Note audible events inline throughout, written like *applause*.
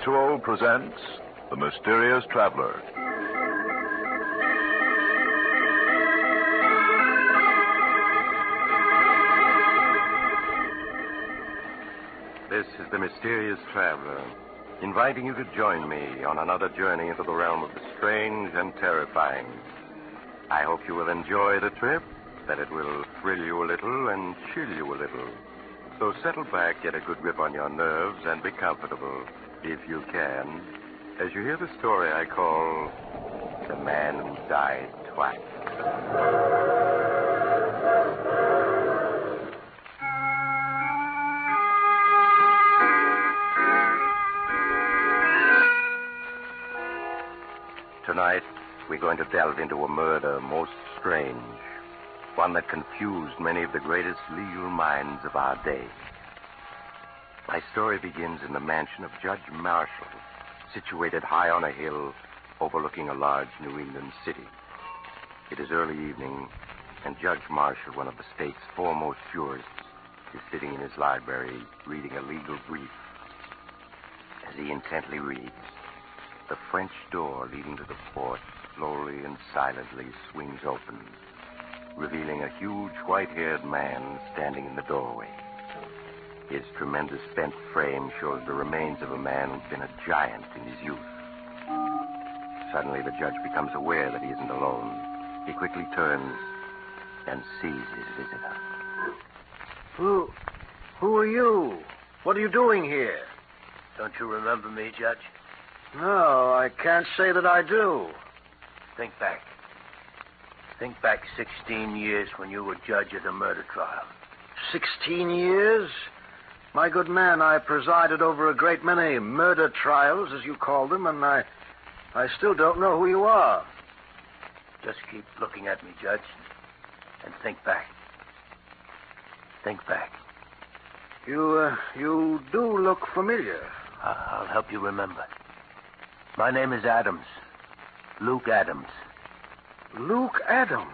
Mutual presents The Mysterious Traveler. This is the Mysterious Traveler, inviting you to join me on another journey into the realm of the strange and terrifying. I hope you will enjoy the trip, that it will thrill you a little and chill you a little. So settle back, get a good grip on your nerves, and be comfortable, if you can, as you hear the story I call The Man Who Died Twice. Tonight, we're going to delve into a murder most strange, one that confused many of the greatest legal minds of our day. My story begins in the mansion of Judge Marshall, situated high on a hill overlooking a large New England city. It is early evening, and Judge Marshall, one of the state's foremost jurists, is sitting in his library reading a legal brief. As he intently reads, the French door leading to the porch slowly and silently swings open, revealing a huge white haired man standing in the doorway. His tremendous bent frame shows the remains of a man who's been a giant in his youth. Suddenly, the judge becomes aware that he isn't alone. He quickly turns and sees his visitor. Who. Who are you? What are you doing here? Don't you remember me, Judge? No, I can't say that I do. Think back. Think back 16 years when you were judge at a murder trial. Sixteen years? My good man, I presided over a great many murder trials, as you call them, and I. I still don't know who you are. Just keep looking at me, Judge, and think back. Think back. You, uh, you do look familiar. I'll help you remember. My name is Adams. Luke Adams. Luke Adams.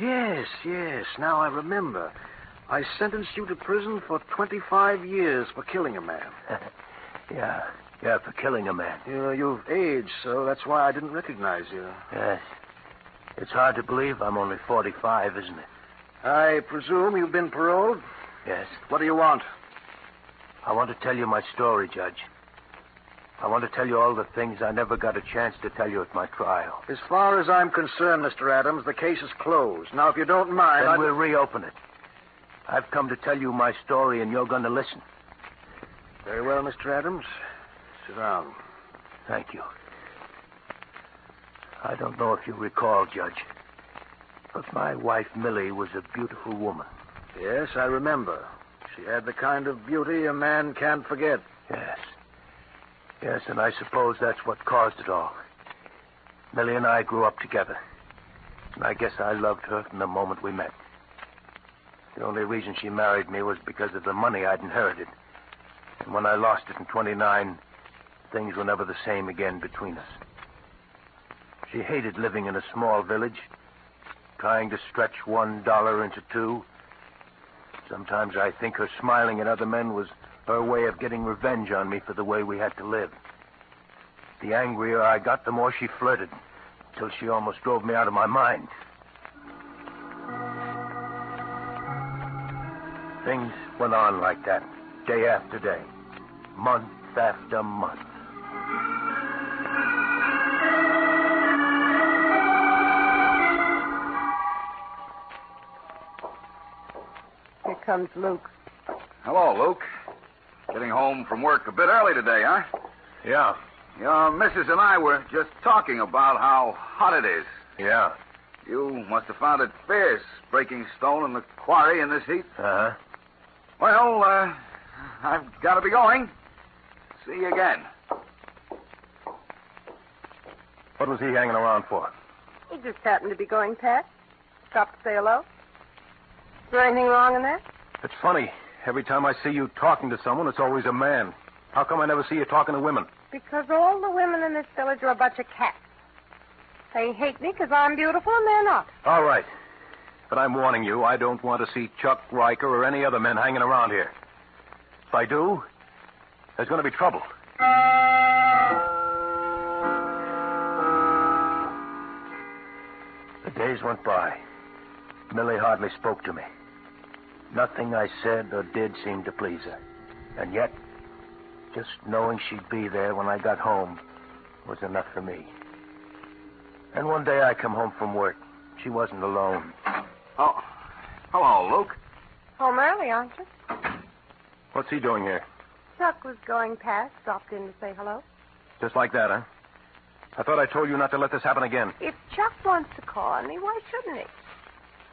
Yes, yes, now I remember. I sentenced you to prison for 25 years for killing a man. *laughs* yeah, yeah, for killing a man. You know, you've aged, so that's why I didn't recognize you. Yes. It's hard to believe I'm only 45, isn't it? I presume you've been paroled? Yes. What do you want? I want to tell you my story, Judge. I want to tell you all the things I never got a chance to tell you at my trial. As far as I'm concerned, Mr. Adams, the case is closed. Now, if you don't mind, Then I'd- we'll reopen it. I've come to tell you my story, and you're going to listen. Very well, Mr. Adams. Sit down. Thank you. I don't know if you recall, Judge, but my wife, Millie, was a beautiful woman. Yes, I remember. She had the kind of beauty a man can't forget. Yes. Yes, and I suppose that's what caused it all. Millie and I grew up together. And I guess I loved her from the moment we met. The only reason she married me was because of the money I'd inherited. And when I lost it in 29, things were never the same again between us. She hated living in a small village, trying to stretch one dollar into two. Sometimes I think her smiling at other men was her way of getting revenge on me for the way we had to live. The angrier I got, the more she flirted, till she almost drove me out of my mind. Things went on like that, day after day, month after month. Here comes Luke. Hello, Luke. Getting home from work a bit early today, huh? Yeah, Your missus and I were just talking about how hot it is. yeah. You must have found it fierce breaking stone in the quarry in this heat. Uh huh. Well, uh, I've got to be going. See you again. What was he hanging around for? He just happened to be going past. Stopped to say hello. Is there anything wrong in that? It's funny. Every time I see you talking to someone, it's always a man. How come I never see you talking to women? Because all the women in this village are a bunch of cats. They hate me because I'm beautiful and they're not. All right. But I'm warning you, I don't want to see Chuck Riker or any other men hanging around here. If I do, there's going to be trouble. The days went by. Millie hardly spoke to me. Nothing I said or did seemed to please her. And yet, just knowing she'd be there when I got home was enough for me. And one day I come home from work. She wasn't alone. Oh, hello, Luke. Home early, aren't you? What's he doing here? Chuck was going past, stopped in to say hello. Just like that, huh? I thought I told you not to let this happen again. If Chuck wants to call on me, why shouldn't he?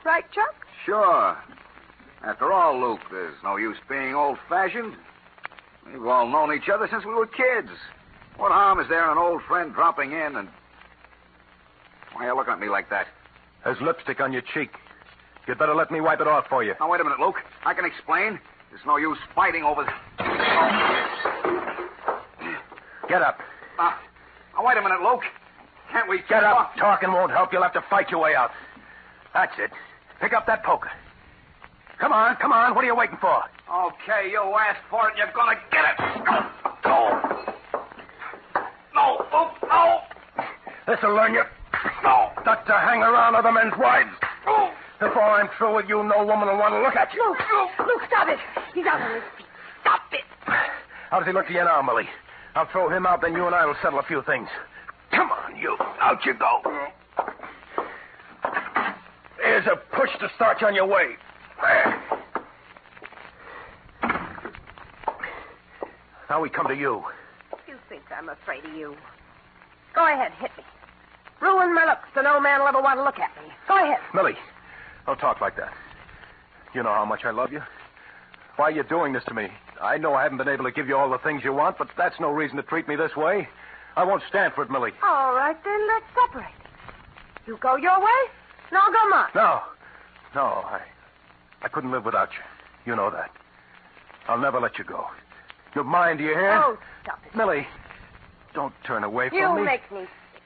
Right, Chuck? Sure. After all, Luke, there's no use being old fashioned. We've all known each other since we were kids. What harm is there in an old friend dropping in and. Why are you looking at me like that? There's lipstick on your cheek. You'd better let me wipe it off for you. Now, wait a minute, Luke. I can explain. There's no use fighting over. Get up. Now, now, wait a minute, Luke. Can't we Get up. Talking won't help. You'll have to fight your way out. That's it. Pick up that poker. Come on, come on. What are you waiting for? Okay, you asked for it. You're gonna get it. No. No, Luke, no. This'll learn you No. not to hang around other men's wives. No. Before I'm through with you, no woman will want to look at you. Luke, Luke, stop it. He's out on his feet. Stop it. How does he look to you now, Millie? I'll throw him out, then you and I will settle a few things. Come on, you. Out you go. Here's a push to start you on your way. There. Now we come to you. You think I'm afraid of you. Go ahead, hit me. Ruin my looks so no man will ever want to look at me. Go ahead. Millie, don't talk like that. You know how much I love you. Why are you doing this to me? I know I haven't been able to give you all the things you want, but that's no reason to treat me this way. I won't stand for it, Millie. All right, then let's separate. You go your way, and I'll go mine. No. No, I I couldn't live without you. You know that. I'll never let you go. You're mine, do you hear? Oh, stop it. Millie, don't turn away from You me. You make me sick.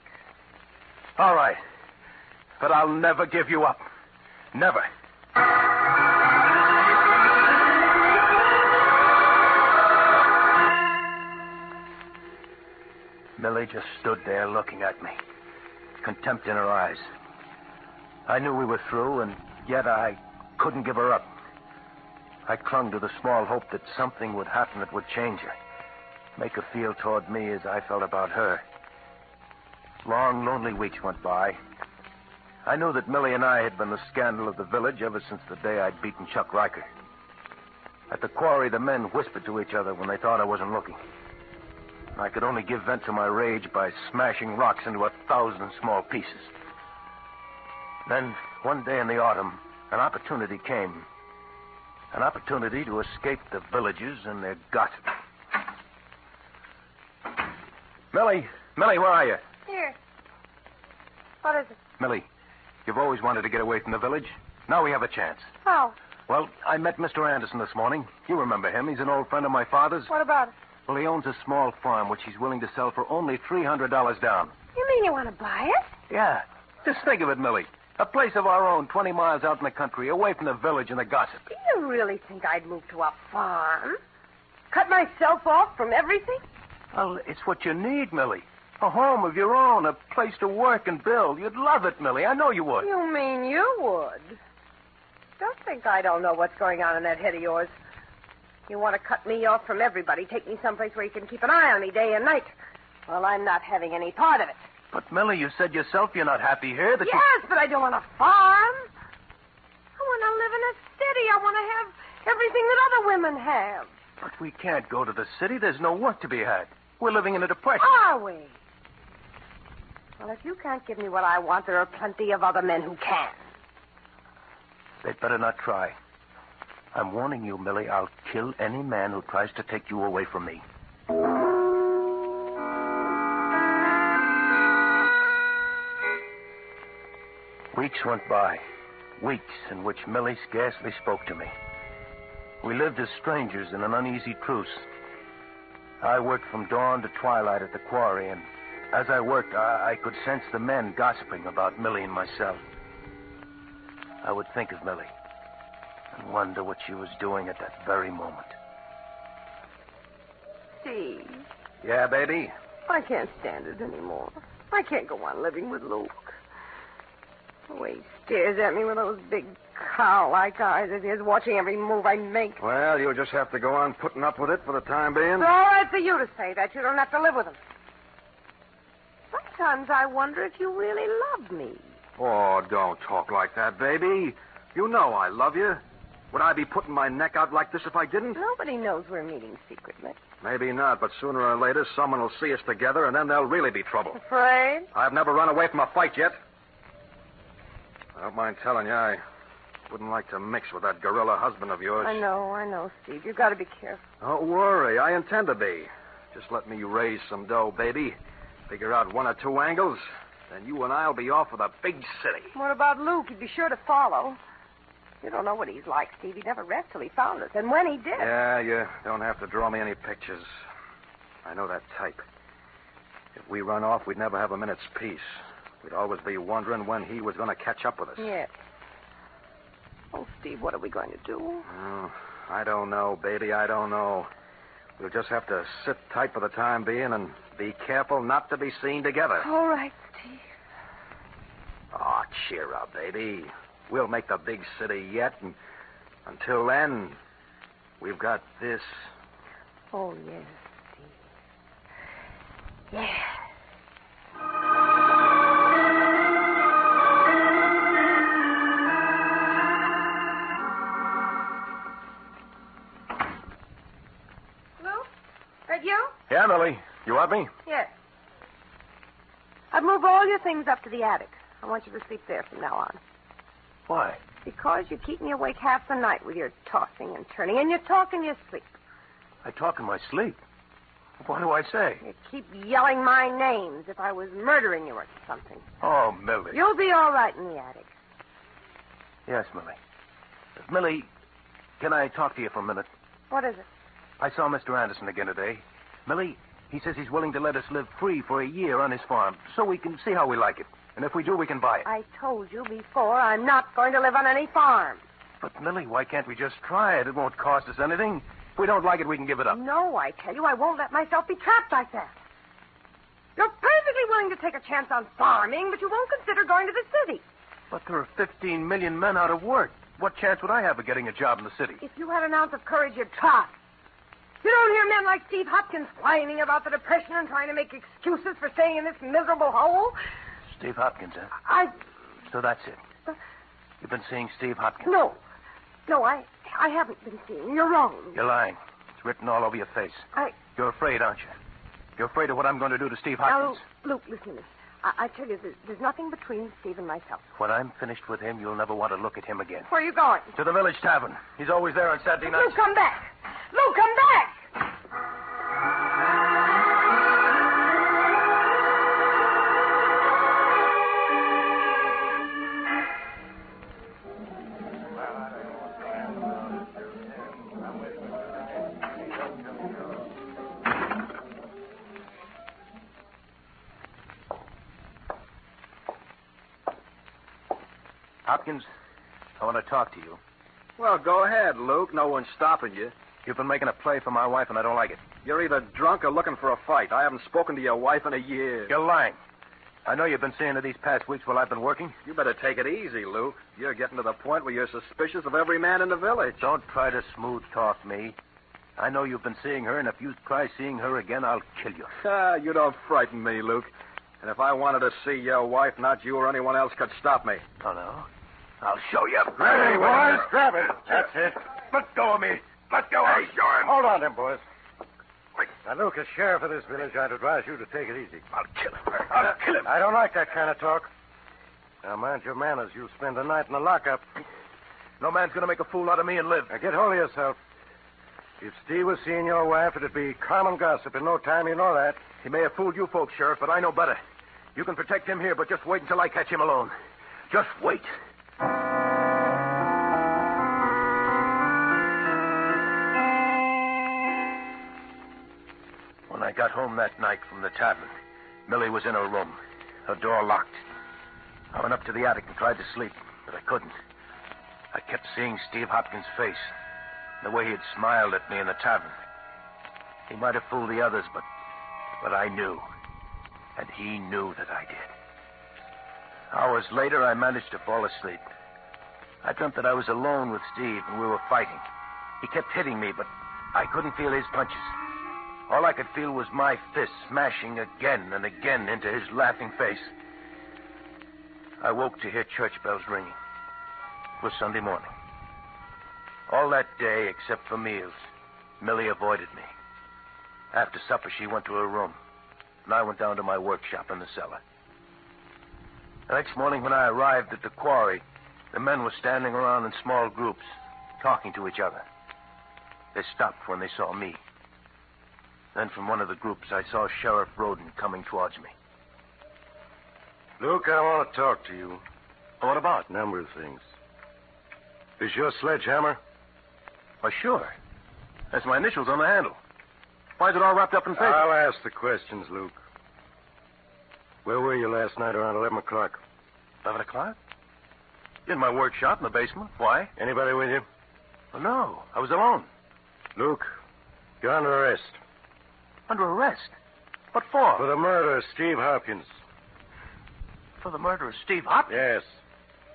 All right. But I'll never give you up. Never. Millie just stood there looking at me, contempt in her eyes. I knew we were through, and yet I couldn't give her up. I clung to the small hope that something would happen that would change her, make her feel toward me as I felt about her. Long, lonely weeks went by. I knew that Millie and I had been the scandal of the village ever since the day I'd beaten Chuck Riker. At the quarry, the men whispered to each other when they thought I wasn't looking. I could only give vent to my rage by smashing rocks into a thousand small pieces. Then, one day in the autumn, an opportunity came. An opportunity to escape the villagers and their gossip. Millie, Millie, where are you? Here. What is it? Millie, you've always wanted to get away from the village. Now we have a chance. Oh, Well, I met Mr. Anderson this morning. You remember him. He's an old friend of my father's. what about it? Well, he owns a small farm which he's willing to sell for only $300 down. You mean you want to buy it? Yeah. Just think of it, Millie. A place of our own, 20 miles out in the country, away from the village and the gossip. Do you really think I'd move to a farm? Cut myself off from everything? Well, it's what you need, Millie. A home of your own, a place to work and build. You'd love it, Millie. I know you would. You mean you would? Don't think I don't know what's going on in that head of yours. You want to cut me off from everybody, take me someplace where you can keep an eye on me day and night. Well, I'm not having any part of it. But, Millie, you said yourself you're not happy here. That you... Yes, but I don't want a farm. I want to live in a city. I want to have everything that other women have. But we can't go to the city. There's no work to be had. We're living in a depression. Are we? Well, if you can't give me what I want, there are plenty of other men who can. They'd better not try. I'm warning you, Millie, I'll kill any man who tries to take you away from me. Weeks went by. Weeks in which Millie scarcely spoke to me. We lived as strangers in an uneasy truce. I worked from dawn to twilight at the quarry, and as I worked, I, I could sense the men gossiping about Millie and myself. I would think of Millie and wonder what she was doing at that very moment. Steve, Yeah, baby? I can't stand it anymore. I can't go on living with Luke. Way he stares at me with those big cow-like eyes of his, watching every move I make. Well, you'll just have to go on putting up with it for the time being. It's all right for you to say that. You don't have to live with him. Sometimes I wonder if you really love me. Oh, don't talk like that, baby. You know I love you. Would I be putting my neck out like this if I didn't? Nobody knows we're meeting secretly. Maybe not, but sooner or later someone will see us together, and then there'll really be trouble. Afraid? I've never run away from a fight yet. I don't mind telling you, I wouldn't like to mix with that gorilla husband of yours. I know, I know, Steve. You've got to be careful. Don't worry, I intend to be. Just let me raise some dough, baby. Figure out one or two angles, then you and I'll be off for the big city. What about Luke? He'd be sure to follow. You don't know what he's like, Steve. He never rests till he found us. And when he did. Yeah, you don't have to draw me any pictures. I know that type. If we run off, we'd never have a minute's peace. We'd always be wondering when he was going to catch up with us. Yes. Oh, Steve, what are we going to do? Oh, I don't know, baby. I don't know. We'll just have to sit tight for the time being and be careful not to be seen together. All right, Steve. Oh, cheer up, baby. We'll make the big city yet, and until then, we've got this. Oh, yes, Steve. Yes. Yeah, Millie. You want me? Yes. I've moved all your things up to the attic. I want you to sleep there from now on. Why? Because you keep me awake half the night with your tossing and turning, and you talk in your sleep. I talk in my sleep. What do I say? You keep yelling my names if I was murdering you or something. Oh, Millie. You'll be all right in the attic. Yes, Millie. Millie, can I talk to you for a minute? What is it? I saw Mr. Anderson again today. Millie, he says he's willing to let us live free for a year on his farm so we can see how we like it. And if we do, we can buy it. I told you before I'm not going to live on any farm. But, Millie, why can't we just try it? It won't cost us anything. If we don't like it, we can give it up. No, I tell you, I won't let myself be trapped like that. You're perfectly willing to take a chance on farming, but you won't consider going to the city. But there are 15 million men out of work. What chance would I have of getting a job in the city? If you had an ounce of courage, you'd try. You don't hear men like Steve Hopkins whining about the Depression and trying to make excuses for staying in this miserable hole. Steve Hopkins, huh? I. So that's it. You've been seeing Steve Hopkins. No. No, I. I haven't been seeing. You're wrong. You're lying. It's written all over your face. I. You're afraid, aren't you? You're afraid of what I'm going to do to Steve Now, Hopkins. Luke, listen to me. I, I tell you, there's, there's nothing between Steve and myself. When I'm finished with him, you'll never want to look at him again. Where are you going? To the village tavern. He's always there on Saturday nights. Luke, come back. Luke, come back. Hopkins, I want to talk to you. Well, go ahead, Luke. No one's stopping you. You've been making a play for my wife, and I don't like it. You're either drunk or looking for a fight. I haven't spoken to your wife in a year. You're lying. I know you've been seeing her these past weeks while I've been working. You better take it easy, Luke. You're getting to the point where you're suspicious of every man in the village. Don't try to smooth talk me. I know you've been seeing her, and if you try seeing her again, I'll kill you. *laughs* Ah, you don't frighten me, Luke. And if I wanted to see your wife, not you or anyone else could stop me. Oh, no? I'll show you. Hey, boys, grab it. That's it. Let go of me. Let go of me. Hold on, them boys. Now, Luke, as sheriff of this village, I'd advise you to take it easy. I'll kill him. I'll uh, kill him. I don't like that kind of talk. Now, mind your manners. You'll spend the night in the lockup. No man's going to make a fool out of me and live. Now, get hold of yourself. If Steve was seeing your wife, it'd be common gossip in no time. You know that. He may have fooled you folks, Sheriff, but I know better. You can protect him here, but just wait until I catch him alone. Just wait. When I got home that night from the tavern, Millie was in her room, her door locked. I went up to the attic and tried to sleep, but I couldn't. I kept seeing Steve Hopkins' face, the way he had smiled at me in the tavern. He might have fooled the others, but but I knew. And he knew that I did. Hours later, I managed to fall asleep. I dreamt that I was alone with Steve and we were fighting. He kept hitting me, but I couldn't feel his punches. All I could feel was my fist smashing again and again into his laughing face. I woke to hear church bells ringing. It was Sunday morning. All that day, except for meals, Millie avoided me. After supper, she went to her room, and I went down to my workshop in the cellar. The next morning, when I arrived at the quarry, the men were standing around in small groups, talking to each other. They stopped when they saw me. Then from one of the groups, I saw Sheriff Roden coming towards me. Luke, I want to talk to you. What about? Number of things. Is your sledgehammer? Why, sure. That's my initials on the handle. Why is it all wrapped up in paper? I'll ask the questions, Luke. Where were you last night around 11 o'clock? 11 o'clock? In my workshop in the basement. Why? Anybody with you? Well, no, I was alone. Luke, you're under arrest. Under arrest? What for? For the murder of Steve Hopkins. For the murder of Steve Hopkins? Yes.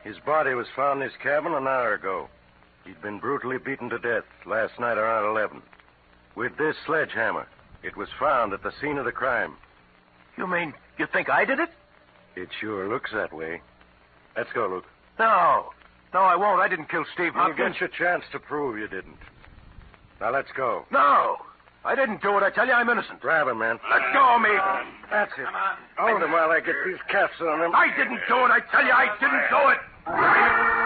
His body was found in his cabin an hour ago. He'd been brutally beaten to death last night around 11. With this sledgehammer. It was found at the scene of the crime. You mean you think I did it? It sure looks that way. Let's go, Luke. No. No, I won't. I didn't kill Steve You'll Hopkins. get your chance to prove you didn't. Now let's go. No. I didn't do it. I tell you, I'm innocent. Grab him, man. Let go of me. That's it. Hold him while I get these cuffs on him. I didn't do it. I tell you, I didn't do it.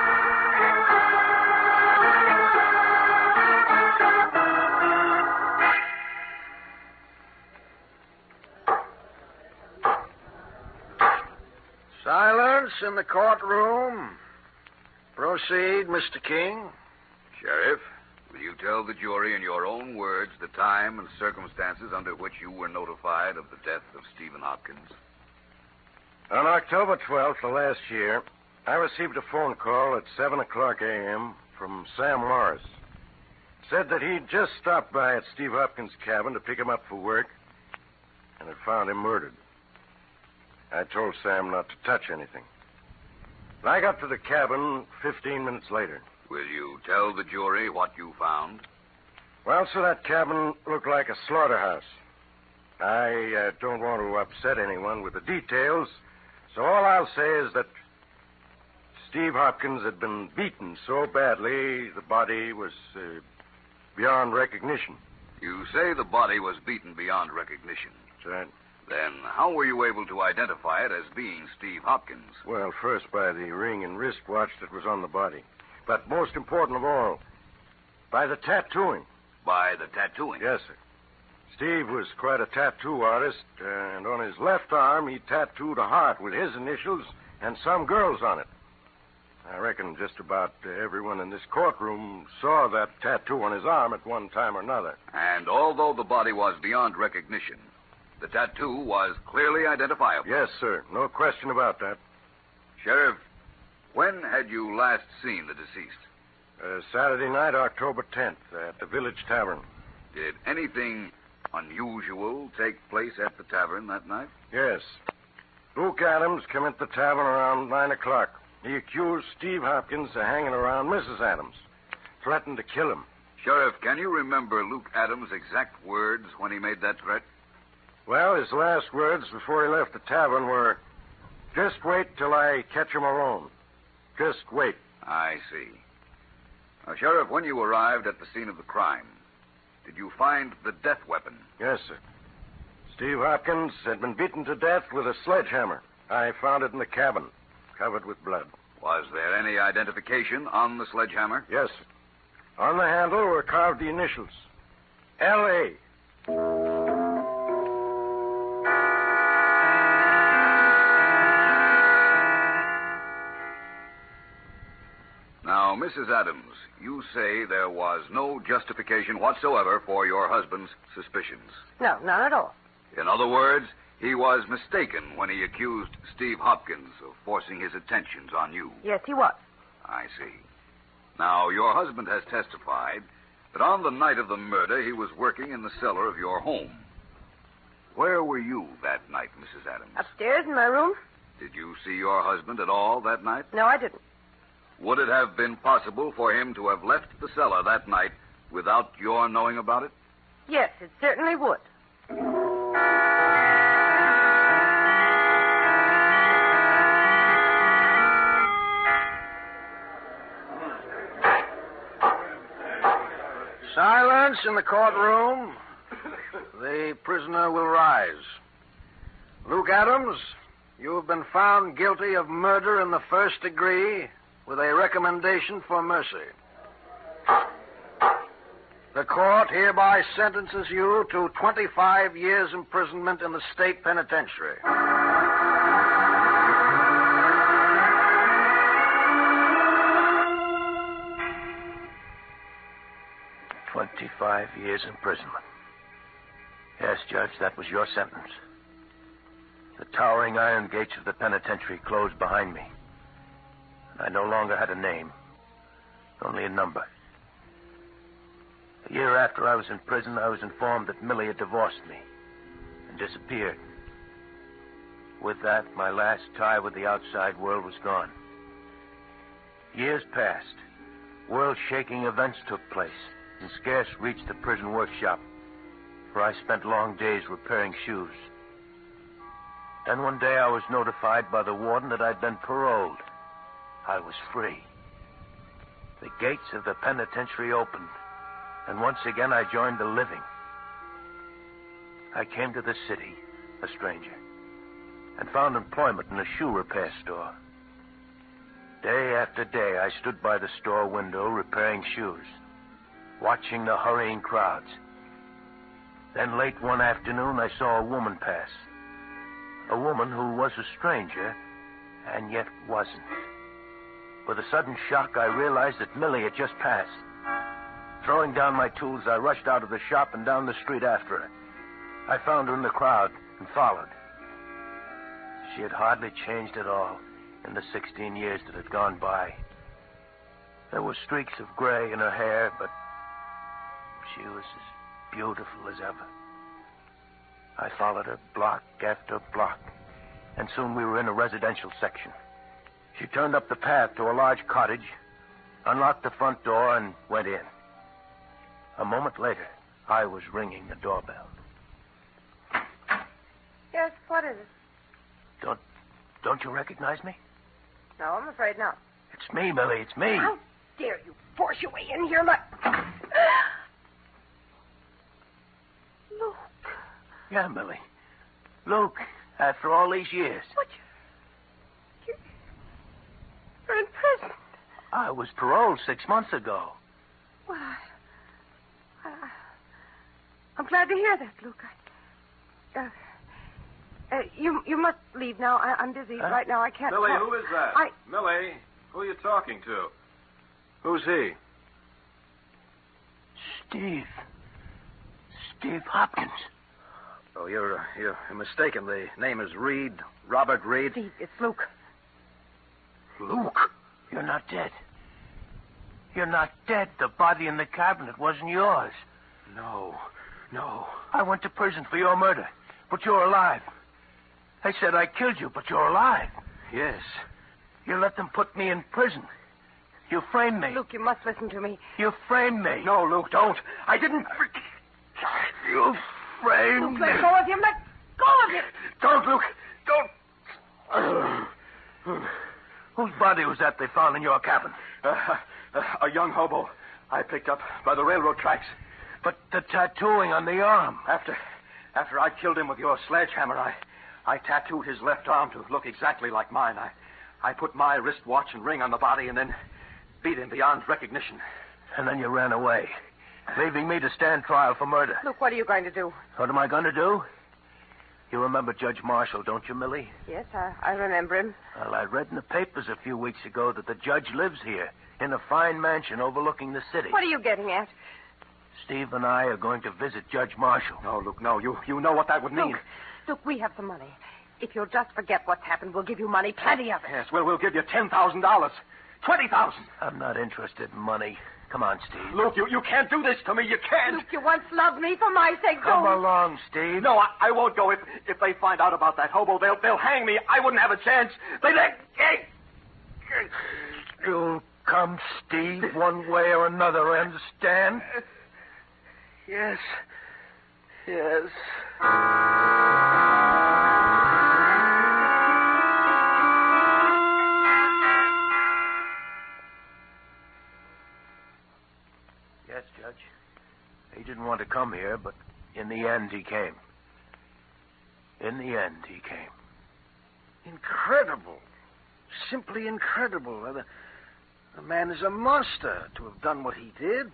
In the courtroom. Proceed, Mr. King. Sheriff, will you tell the jury in your own words the time and circumstances under which you were notified of the death of Stephen Hopkins? On October 12th of last year, I received a phone call at 7 o'clock a.m. from Sam Morris. Said that he'd just stopped by at Steve Hopkins' cabin to pick him up for work and had found him murdered. I told Sam not to touch anything. I got to the cabin 15 minutes later. Will you tell the jury what you found? Well, so that cabin looked like a slaughterhouse. I uh, don't want to upset anyone with the details, so all I'll say is that Steve Hopkins had been beaten so badly the body was uh, beyond recognition. You say the body was beaten beyond recognition. That's right. Then how were you able to identify it as being Steve Hopkins? Well, first by the ring and wristwatch that was on the body. But most important of all, by the tattooing. By the tattooing? Yes, sir. Steve was quite a tattoo artist, and on his left arm he tattooed a heart with his initials and some girls on it. I reckon just about everyone in this courtroom saw that tattoo on his arm at one time or another. And although the body was beyond recognition, the tattoo was clearly identifiable. Yes, sir. No question about that. Sheriff, when had you last seen the deceased? Uh, Saturday night, October 10th, at the Village Tavern. Did anything unusual take place at the tavern that night? Yes. Luke Adams came into the tavern around 9 o'clock. He accused Steve Hopkins of hanging around Mrs. Adams, threatened to kill him. Sheriff, can you remember Luke Adams' exact words when he made that threat? Well, his last words before he left the tavern were, Just wait till I catch him alone. Just wait. I see. Now, Sheriff, when you arrived at the scene of the crime, did you find the death weapon? Yes, sir. Steve Hopkins had been beaten to death with a sledgehammer. I found it in the cabin, covered with blood. Was there any identification on the sledgehammer? Yes, sir. On the handle were carved the initials L.A. Mrs. Adams, you say there was no justification whatsoever for your husband's suspicions. No, none at all. In other words, he was mistaken when he accused Steve Hopkins of forcing his attentions on you. Yes, he was. I see. Now, your husband has testified that on the night of the murder, he was working in the cellar of your home. Where were you that night, Mrs. Adams? Upstairs in my room. Did you see your husband at all that night? No, I didn't. Would it have been possible for him to have left the cellar that night without your knowing about it? Yes, it certainly would. Silence in the courtroom. The prisoner will rise. Luke Adams, you have been found guilty of murder in the first degree with a recommendation for mercy. The court hereby sentences you to 25 years imprisonment in the state penitentiary. Twenty-five years imprisonment. Yes, Judge, that was your sentence. The towering iron gates of the penitentiary closed behind me. I no longer had a name, only a number. A year after I was in prison, I was informed that Millie had divorced me and disappeared. With that, my last tie with the outside world was gone. Years passed. World shaking events took place and scarce reached the prison workshop, where I spent long days repairing shoes. Then one day I was notified by the warden that I'd been paroled. I was free. The gates of the penitentiary opened, and once again I joined the living. I came to the city, a stranger, and found employment in a shoe repair store. Day after day, I stood by the store window repairing shoes, watching the hurrying crowds. Then late one afternoon, I saw a woman pass. A woman who was a stranger, and yet wasn't. With a sudden shock, I realized that Millie had just passed. Throwing down my tools, I rushed out of the shop and down the street after her. I found her in the crowd and followed. She had hardly changed at all in the 16 years that had gone by. There were streaks of gray in her hair, but she was as beautiful as ever. I followed her block after block, and soon we were in a residential section. She turned up the path to a large cottage, unlocked the front door, and went in. A moment later, I was ringing the doorbell. Yes, what is it? Don't, don't you recognize me? No, I'm afraid not. It's me, Millie. It's me. How dare you force your way in here like. *gasps* Luke. Yeah, Millie. Luke, after all these years, What? You... You're in prison. I was paroled six months ago. Well, I, I, I'm glad to hear that, Luke. I, uh, uh, you you must leave now. I, I'm busy Huh? right now. I can't. Millie, talk. who is that? I Millie, who are you talking to? Who's he? Steve. Steve Hopkins. Oh, you're, you're mistaken. The name is Reed, Robert Reed. Steve, it's Luke. Luke, you're not dead. You're not dead. The body in the cabinet wasn't yours. No, no. I went to prison for your murder, but you're alive. They said I killed you, but you're alive. Yes. You let them put me in prison. You framed me. Luke, you must listen to me. You framed me. No, Luke, don't. I didn't. You framed Luke, me. let go of him. Let go of him. Don't, Luke. Don't. *clears throat* Whose body was that they found in your cabin? Uh, uh, a young hobo I picked up by the railroad tracks. But the tattooing on the arm. After, after I killed him with your sledgehammer, I, I tattooed his left arm to look exactly like mine. I, I put my wristwatch and ring on the body and then beat him beyond recognition. And then you ran away, leaving me to stand trial for murder. Luke, what are you going to do? What am I going to do? You remember Judge Marshall, don't you, Millie? Yes, I, I remember him. Well, I read in the papers a few weeks ago that the judge lives here in a fine mansion overlooking the city. What are you getting at? Steve and I are going to visit Judge Marshall. No, Luke, no. You, you know what that would mean. Luke, Luke, we have some money. If you'll just forget what's happened, we'll give you money, plenty of it. Yes, well, we'll give you $10,000. 20000 I'm not interested in money. Come on, Steve. Luke, you, you can't do this to me. You can't. Luke, you once loved me for my sake. Come don't. along, Steve. No, I, I won't go. If if they find out about that hobo, they'll they'll hang me. I wouldn't have a chance. They they. You'll come, Steve, one way or another, understand? Yes. Yes. Judge. He didn't want to come here, but in the end, he came. In the end, he came. Incredible. Simply incredible. The, the man is a monster to have done what he did.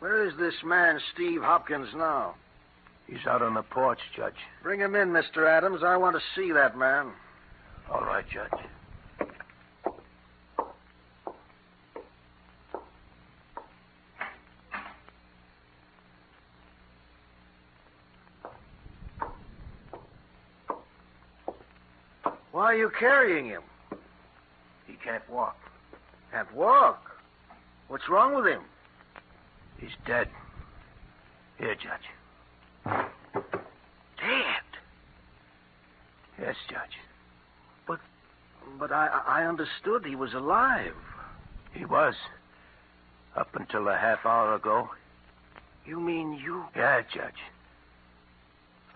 Where is this man, Steve Hopkins, now? He's out on the porch, Judge. Bring him in, Mr. Adams. I want to see that man. All right, Judge. Why are you carrying him? He can't walk. Can't walk. What's wrong with him? He's dead. Here, Judge. Dead. Yes, Judge. But I, I understood he was alive. He was. Up until a half hour ago. You mean you? Yeah, Judge.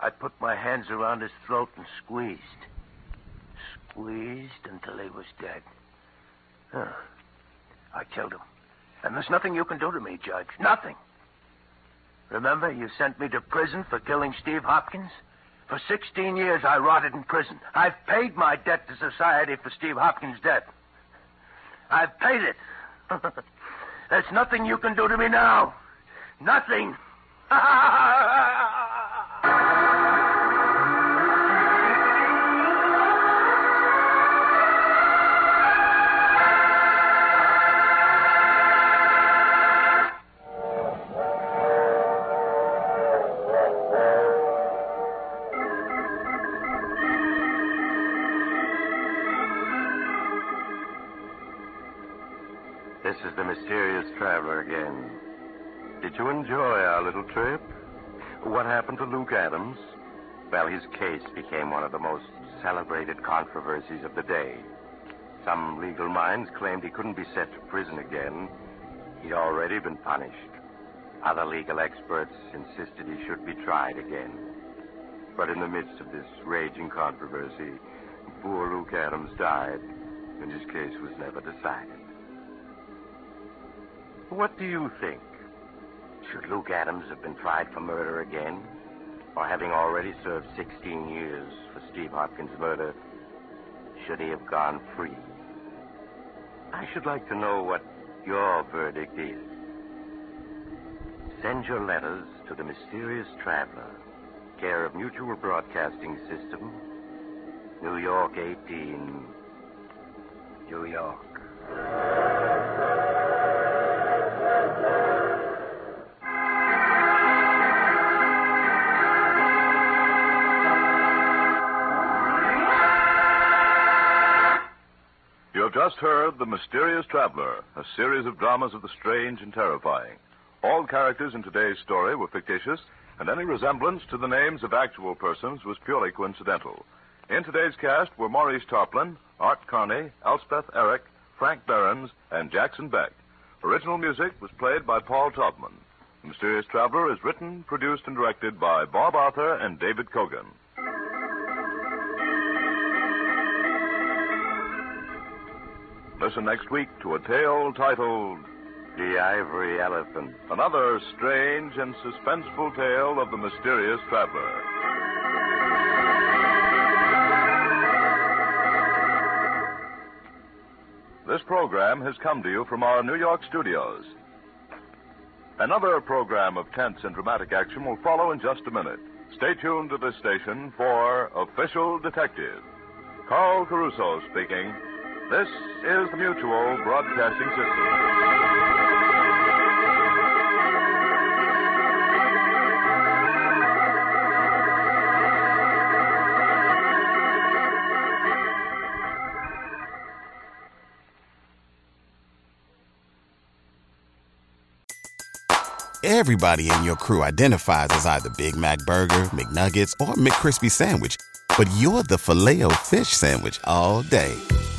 I put my hands around his throat and squeezed. Squeezed until he was dead. Huh. I killed him. And there's nothing you can do to me, Judge. Nothing. Remember, you sent me to prison for killing Steve Hopkins? For 16 years, I rotted in prison. I've paid my debt to society for Steve Hopkins' death. I've paid it. *laughs* There's nothing you can do to me now. Nothing. *laughs* again. Did you enjoy our little trip? What happened to Luke Adams? Well, his case became one of the most celebrated controversies of the day. Some legal minds claimed he couldn't be sent to prison again. He'd already been punished. Other legal experts insisted he should be tried again. But in the midst of this raging controversy, poor Luke Adams died, and his case was never decided. What do you think? Should Luke Adams have been tried for murder again? Or having already served 16 years for Steve Hopkins' murder, should he have gone free? I should like to know what your verdict is. Send your letters to the Mysterious Traveler, care of Mutual Broadcasting System, New York 18, New York. Just heard The Mysterious Traveler, a series of dramas of the strange and terrifying. All characters in today's story were fictitious, and any resemblance to the names of actual persons was purely coincidental. In today's cast were Maurice Tarplin, Art Carney, Elspeth Eric, Frank Behrens, and Jackson Beck. Original music was played by Paul Taubman. The Mysterious Traveler is written, produced, and directed by Bob Arthur and David Kogan. Listen next week to a tale titled The Ivory Elephant. Another Strange and Suspenseful Tale of the Mysterious Traveler. This program has come to you from our New York studios. Another program of tense and dramatic action will follow in just a minute. Stay tuned to this station for Official Detective. Carl Caruso speaking. This is the Mutual Broadcasting System. Everybody in your crew identifies as either Big Mac Burger, McNuggets, or McCrispy Sandwich. But you're the Filet-O-Fish Sandwich all day.